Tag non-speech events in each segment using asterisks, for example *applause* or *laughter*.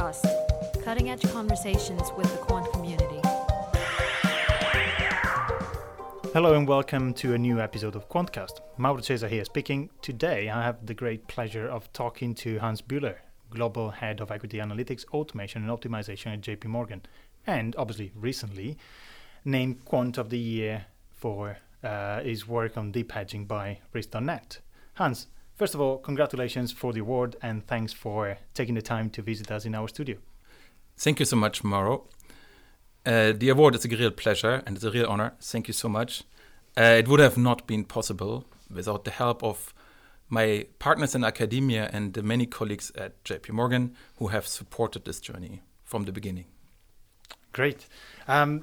Quantcast, cutting edge conversations with the quant community. Hello and welcome to a new episode of Quantcast. Mauro Cesar here speaking. Today I have the great pleasure of talking to Hans Bühler, Global Head of Equity Analytics, Automation and Optimization at JP Morgan, and obviously recently named Quant of the Year for uh, his work on deep hedging by Risk.net. Hans, first of all, congratulations for the award and thanks for taking the time to visit us in our studio. Thank you so much, Mauro. Uh, the award is a real pleasure and it's a real honor. Thank you so much. Uh, it would have not been possible without the help of my partners in academia and the many colleagues at JP Morgan who have supported this journey from the beginning. Great. Um,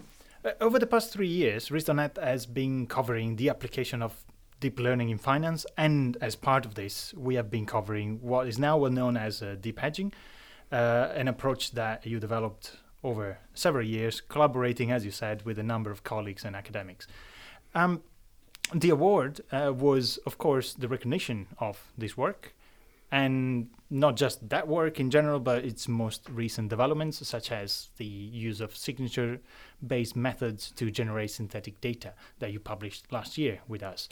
over the past three years, Risk.net has been covering the application of deep learning in finance, and as part of this, we have been covering what is now well known as uh, deep hedging, uh, an approach that you developed over several years, collaborating, as you said, with a number of colleagues and academics. Um, the award uh, was, of course, the recognition of this work, and not just that work in general, but its most recent developments, such as the use of signature based methods to generate synthetic data that you published last year with us.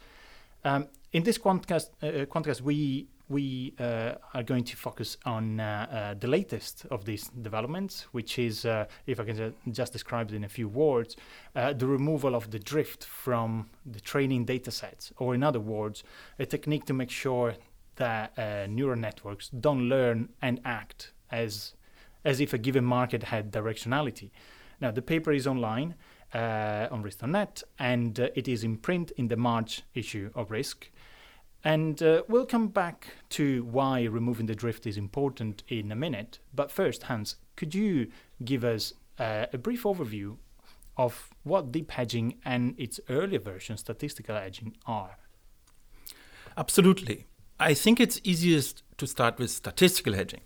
Um, in this Quantcast, uh, Quantcast we we uh, are going to focus on uh, uh, the latest of these developments, which is, uh, if I can just describe it in a few words, uh, the removal of the drift from the training data sets, or in other words, a technique to make sure that uh, neural networks don't learn and act as, as if a given market had directionality. Now, the paper is online on Risk.net, and it is in print in the March issue of Risk. And uh, we'll come back to why removing the drift is important in a minute. But first, Hans, could you give us uh, a brief overview of what deep hedging and its earlier version, statistical hedging, are? Absolutely. I think it's easiest to start with statistical hedging.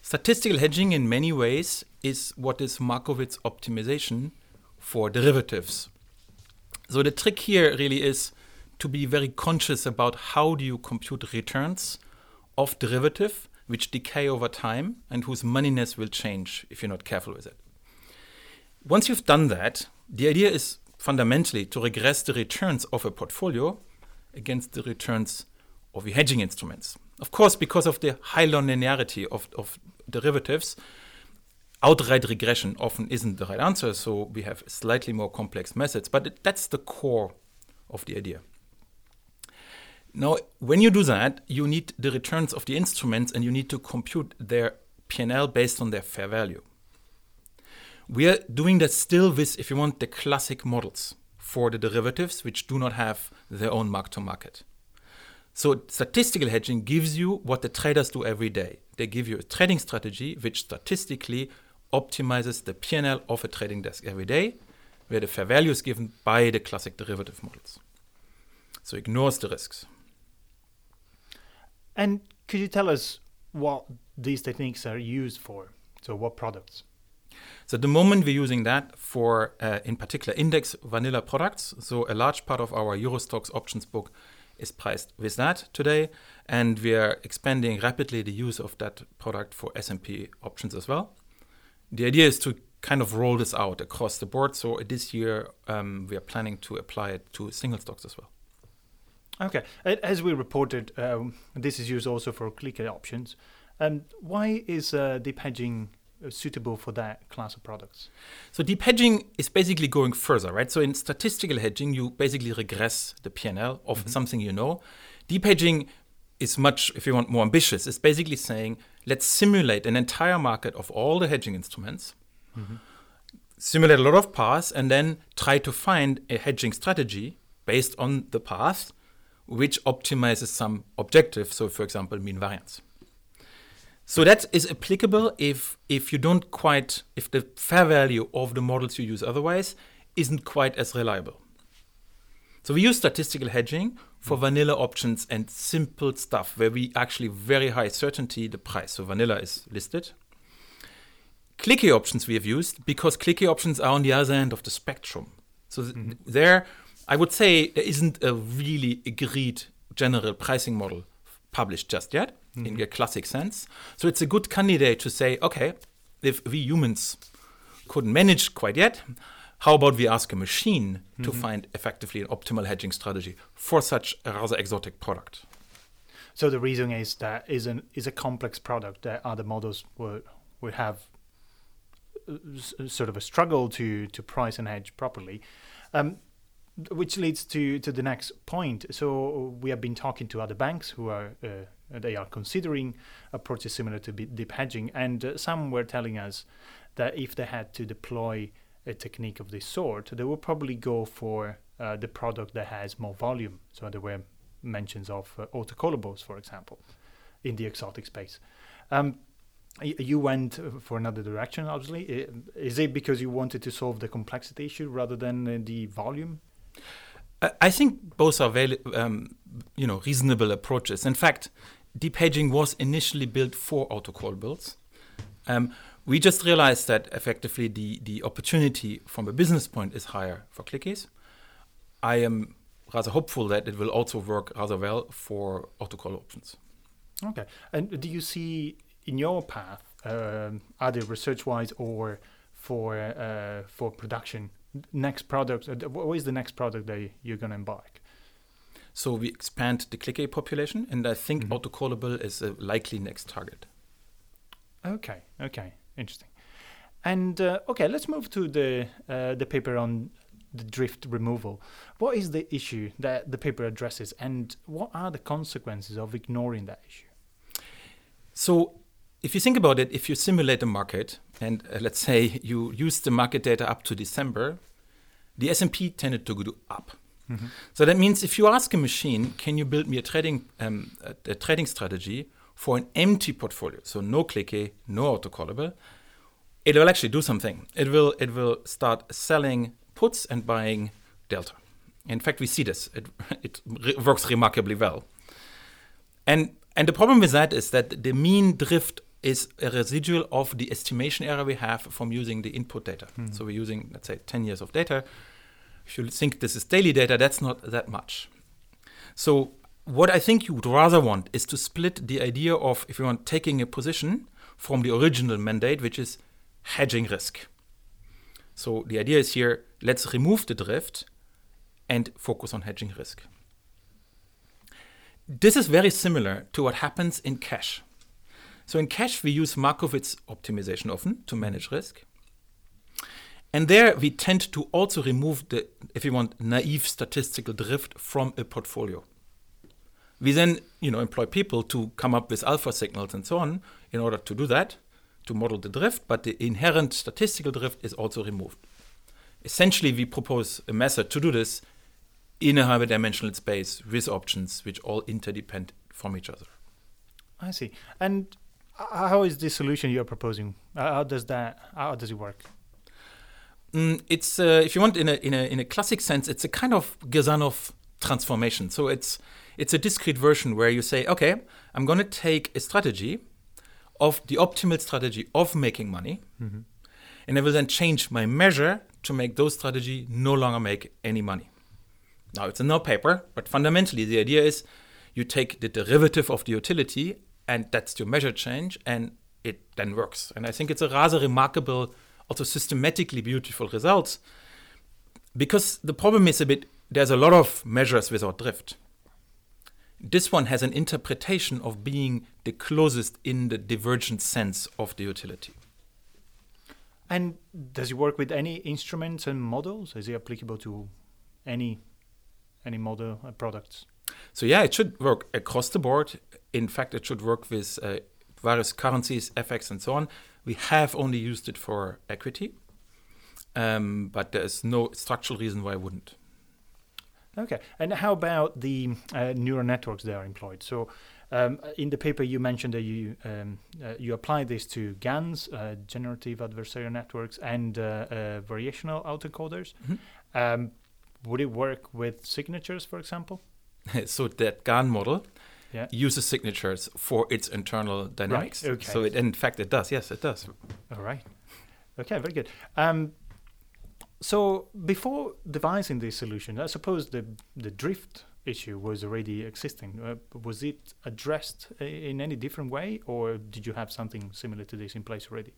Statistical hedging, in many ways, is what is Markowitz optimization for derivatives. So the trick here really is to be very conscious about how do you compute returns of derivative which decay over time and whose moneyness will change if you're not careful with it. Once you've done that, the idea is fundamentally to regress the returns of a portfolio against the returns of your hedging instruments. Of course, because of the high nonlinearity of, of derivatives, outright regression often isn't the right answer, so we have slightly more complex methods, but that's the core of the idea. Now, when you do that, you need the returns of the instruments and you need to compute their P&L based on their fair value. We are doing that still with, if you want, the classic models for the derivatives which do not have their own mark to market. So, statistical hedging gives you what the traders do every day. They give you a trading strategy which statistically optimizes the P&L of a trading desk every day, where the fair value is given by the classic derivative models. So, ignores the risks. And could you tell us what these techniques are used for? So, what products? So, at the moment, we're using that for, uh, in particular, index vanilla products. So, a large part of our Euro Stoxx options book is priced with that today, and we are expanding rapidly the use of that product for S&P options as well. The idea is to kind of roll this out across the board. So, this year, um, we are planning to apply it to single stocks as well. Okay, as we reported, um, this is used also for cliquet options. And why is uh, deep hedging uh, suitable for that class of products? So deep hedging is basically going further, right? So in statistical hedging, you basically regress the P&L of mm-hmm. something you know. Deep hedging is much, if you want, more ambitious. It's basically saying, let's simulate an entire market of all the hedging instruments, mm-hmm. simulate a lot of paths, and then try to find a hedging strategy based on the path which optimizes some objective, so for example, mean variance. So that is applicable if if you don't quite if the fair value of the models you use otherwise isn't quite as reliable. So we use statistical hedging for mm. vanilla options and simple stuff where we actually very high certainty the price. So vanilla is listed. Cliquet options we have used because cliquet options are on the other end of the spectrum. So mm-hmm. there I would say there isn't a really agreed general pricing model published just yet mm-hmm. in the classic sense. So it's a good candidate to say, okay, if we humans couldn't manage quite yet, how about we ask a machine to find effectively an optimal hedging strategy for such a rather exotic product? So the reason is that is an is a complex product that other models would would have uh, sort of a struggle to to price and hedge properly. Um, which leads to, to the next point. So we have been talking to other banks who are uh, they are considering approaches similar to deep hedging, and uh, some were telling us that if they had to deploy a technique of this sort, they would probably go for uh, the product that has more volume. So there were mentions of uh, autocallables, for example, in the exotic space. Um, you went uh, for another direction, obviously. Is it because you wanted to solve the complexity issue rather than uh, the volume? I- I think both are very, um, you know, reasonable approaches. In fact, deep hedging was initially built for autocallables. Um, we just realized that effectively the, the opportunity from a business point is higher for cliquets. I am rather hopeful that it will also work rather well for autocall options. Okay. And do you see in your path, um, either research-wise or for uh, for production, next product? Uh, what is the next product that you're going to embark? So we expand the cliquet population, and I think Mhm. autocallable is a likely next target. Okay. Okay. Interesting. And uh, okay, let's move to the uh, the paper on the drift removal. What is the issue that the paper addresses, and what are the consequences of ignoring that issue? So, if you think about it, if you simulate a market, and uh, let's say you use the market data up to December, the S&P tended to go up. So that means if you ask a machine, can you build me a trading um, a, a trading strategy for an empty portfolio, so no cliquet, no autocallable, it will actually do something. It will it will start selling puts and buying delta. In fact, we see this. It *laughs* it re- works remarkably well. And and the problem with that is that the mean drift is a residual of the estimation error we have from using the input data. Hmm. So we're using, let's say, 10 years of data. If you think this is daily data, that's not that much. So what I think you would rather want is to split the idea of, if you want, taking a position from the original mandate, which is hedging risk. So the idea is here, let's remove the drift and focus on hedging risk. This is very similar to what happens in cash. So in cash, we use Markowitz optimization often to manage risk. And there we tend to also remove the, if you want, naive statistical drift from a portfolio. We then, you know, employ people to come up with alpha signals and so on in order to do that, to model the drift, but the inherent statistical drift is also removed. Essentially, we propose a method to do this in a hyperdimensional space with options which all interdepend from each other. I see. And how is this solution you're proposing? How does that? How does it work? Mm, it's uh, if you want in a in a in a classic sense, it's a kind of Girsanov transformation. So it's it's a discrete version where you say, okay, I'm going to take a strategy of the optimal strategy of making money, mm-hmm. and I will then change my measure to make those strategy no longer make any money. Now it's a no paper, but fundamentally the idea is you take the derivative of the utility, and that's your measure change, and it then works. And I think it's a rather remarkable, also systematically beautiful results, because the problem is a bit there's a lot of measures without drift. This one has an interpretation of being the closest in the divergent sense of the utility. And does it work with any instruments and models? Is it applicable to any any model uh, products? So yeah, it should work across the board. In fact, it should work with uh, various currencies, FX, and so on. We have only used it for equity, um, but there's no structural reason why I wouldn't. Okay. And how about the uh, neural networks that are employed? So, um, in the paper, you mentioned that you um, uh, you apply this to GANs, uh, generative adversarial networks, and uh, uh, variational autoencoders. Mhm. Um, would it work with signatures, for example? *laughs* so that GAN model Yeah. uses signatures for its internal dynamics. okay. So it, in fact, it does. Yes, it does. All right. Okay, very good. Um, so before devising this solution, I suppose the the drift issue was already existing. Uh, was it addressed in any different way, or did you have something similar to this in place already?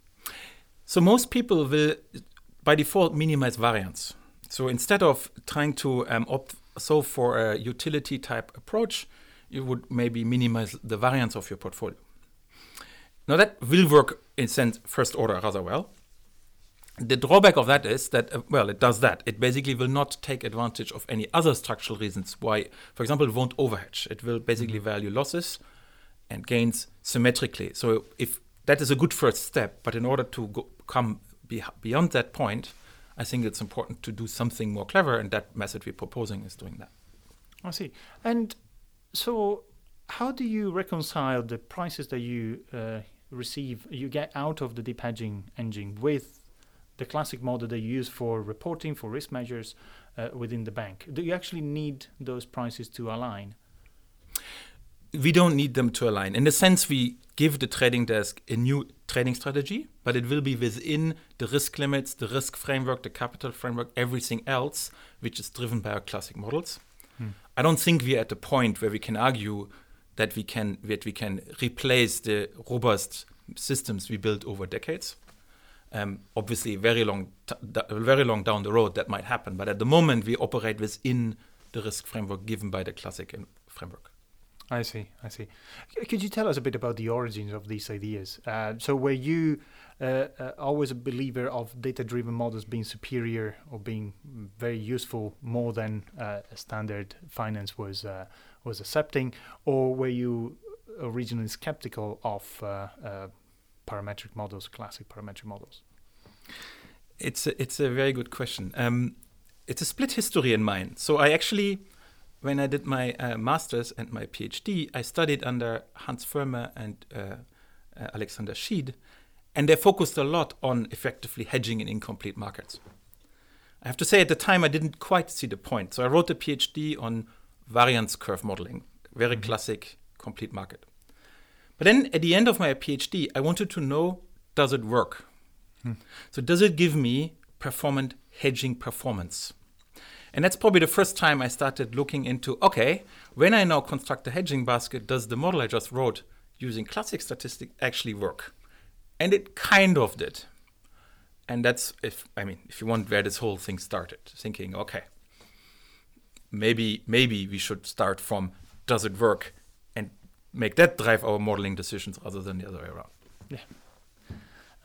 So most people will, by default, minimize variance. So instead of trying to um, opt so for a utility type approach, you would maybe minimize the variance of your portfolio. Now that will work in sense first order rather well. The drawback of that is that, uh, well, it does that. It basically will not take advantage of any other structural reasons why, for example, it won't overhedge. It will basically mm-hmm. value losses and gains symmetrically. So if that is a good first step, but in order to go, come be, beyond that point, I think it's important to do something more clever, and that method we're proposing is doing that. I see. And so, how do you reconcile the prices that you uh, receive, you get out of the deep hedging engine with the classic model that you use for reporting, for risk measures uh, within the bank? Do you actually need those prices to align? We don't need them to align. In the sense, we give the trading desk a new trading strategy, but it will be within the risk limits, the risk framework, the capital framework, everything else, which is driven by our classic models. Hmm. I don't think we're at a point where we can argue that we can that we can replace the robust systems we built over decades. Um, obviously, very long, very long down the road that might happen, but at the moment we operate within the risk framework given by the classic framework. I see. I see. Could you tell us a bit about the origins of these ideas? Uh, so, were you uh, uh, always a believer of data-driven models being superior or being very useful more than uh, standard finance was uh, was accepting, or were you originally skeptical of uh, parametric models, classic parametric models? It's a, it's a very good question. Um, it's a split history in mine. So I actually when I did my uh, master's and my PhD, I studied under Hans Föllmer and uh, uh, Alexander Schied, and they focused a lot on effectively hedging in incomplete markets. I have to say, at the time, I didn't quite see the point. So I wrote a PhD on variance curve modeling, very mm-hmm. classic complete market. But then at the end of my PhD, I wanted to know does it work? Hmm. So, does it give me performant hedging performance? And that's probably the first time I started looking into okay, when I now construct a hedging basket, does the model I just wrote using classic statistics actually work? And it kind of did. And that's if I mean, if you want where this whole thing started, thinking, okay, maybe maybe we should start from does it work make that drive our modeling decisions rather than the other way around. Yeah.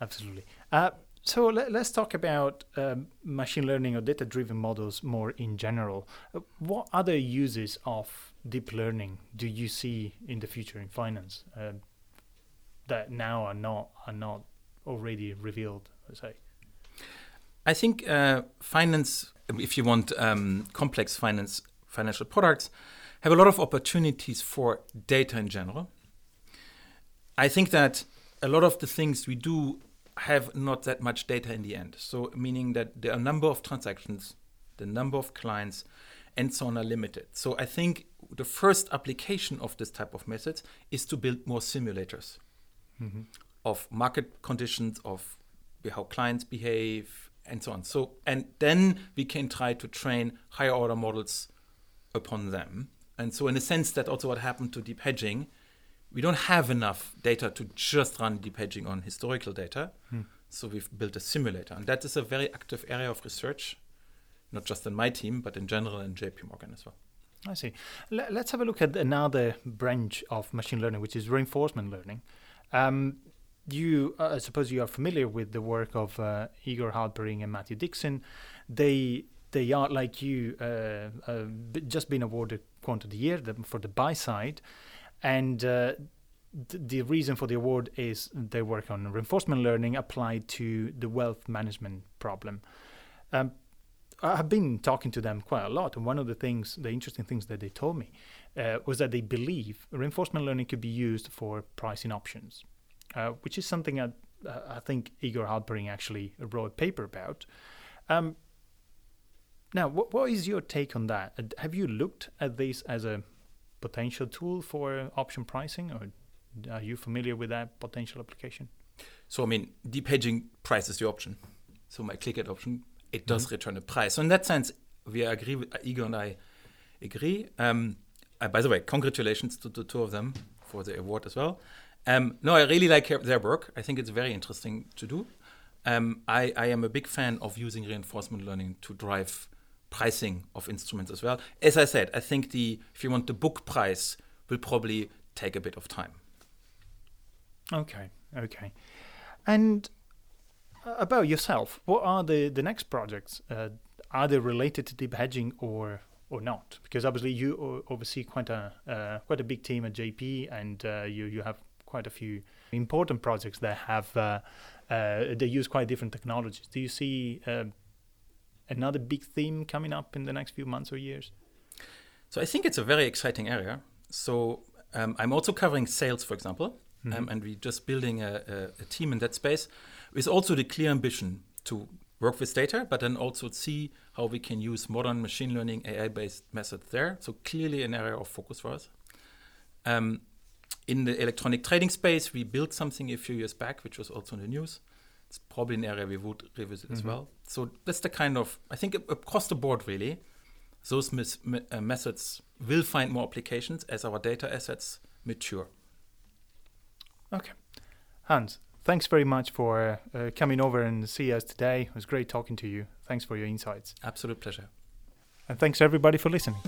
Absolutely. Uh, so let, us talk about um, machine learning or data driven models more in general. Uh, what other uses of deep learning do you see in the future in finance uh, that now are not are not already revealed? Let's say. I think uh, finance, if you want um, complex finance financial products, have a lot of opportunities for data in general. I think that a lot of the things we do have not that much data in the end. So, meaning that the number of transactions, the number of clients, and so on are limited. So, I think the first application of this type of methods is to build more simulators mm-hmm. of market conditions, of how clients behave, and so on. So, and then we can try to train higher order models upon them. And so, in a sense, that also what happened to deep hedging we don't have enough data to just run deep hedging on historical data. Hmm. So we've built a simulator. And that is a very active area of research, not just in my team, but in general in JP Morgan as well. I see. L- let's have a look at another branch of machine learning, which is reinforcement learning. Um, you, uh, I suppose, you are familiar with the work of uh, Igor Halperin and Matthew Dixon. They they are like you, uh, uh just been awarded Quant of the Year for the buy side. And uh, th- the reason for the award is they work on reinforcement learning applied to the wealth management problem. Um, I've been talking to them quite a lot, and one of the things, the interesting things that they told me, uh, was that they believe reinforcement learning could be used for pricing options, uh, which is something uh, I think Igor Halperin actually wrote a paper about. Um, now, what, what is your take on that? Have you looked at this as a potential tool for option pricing, or are you familiar with that potential application? So, I mean, deep hedging prices the option. So, my cliquet option, it does mm-hmm. return a price. So, in that sense, we agree with Igor and I. agree. Um, uh, by the way, congratulations to the two of them for the award as well. Um, no, I really like their work. I think it's very interesting to do. Um, I, I, am a big fan of using reinforcement learning to drive pricing of instruments as well. As I said, I think the if you want the book price will probably take a bit of time. Okay, okay. And uh, about yourself, what are the, the next projects? Uh, are they related to deep hedging or or not? Because obviously you oversee quite a uh, quite a big team at JP, and uh, you you have quite a few important projects that have uh, uh, they use quite different technologies. Do you see another big theme coming up in the next few months or years? So I think it's a very exciting area. So um, I'm also covering sales, for example, mm-hmm. um, and we're just building a, a, a, team in that space with also the clear ambition to work with data, but then also see how we can use modern machine learning, AI-based methods there. So clearly an area of focus for us. Um, in the electronic trading space, we built something a few years back, which was also in the news. It's probably an area we would revisit mm-hmm. as well. So that's the kind of I think across the board really, those mis- uh, methods will find more applications as our data assets mature. Okay. Hans, thanks very much for uh, coming over and see us today. It was great talking to you. Thanks for your insights. Absolute pleasure. And thanks everybody for listening.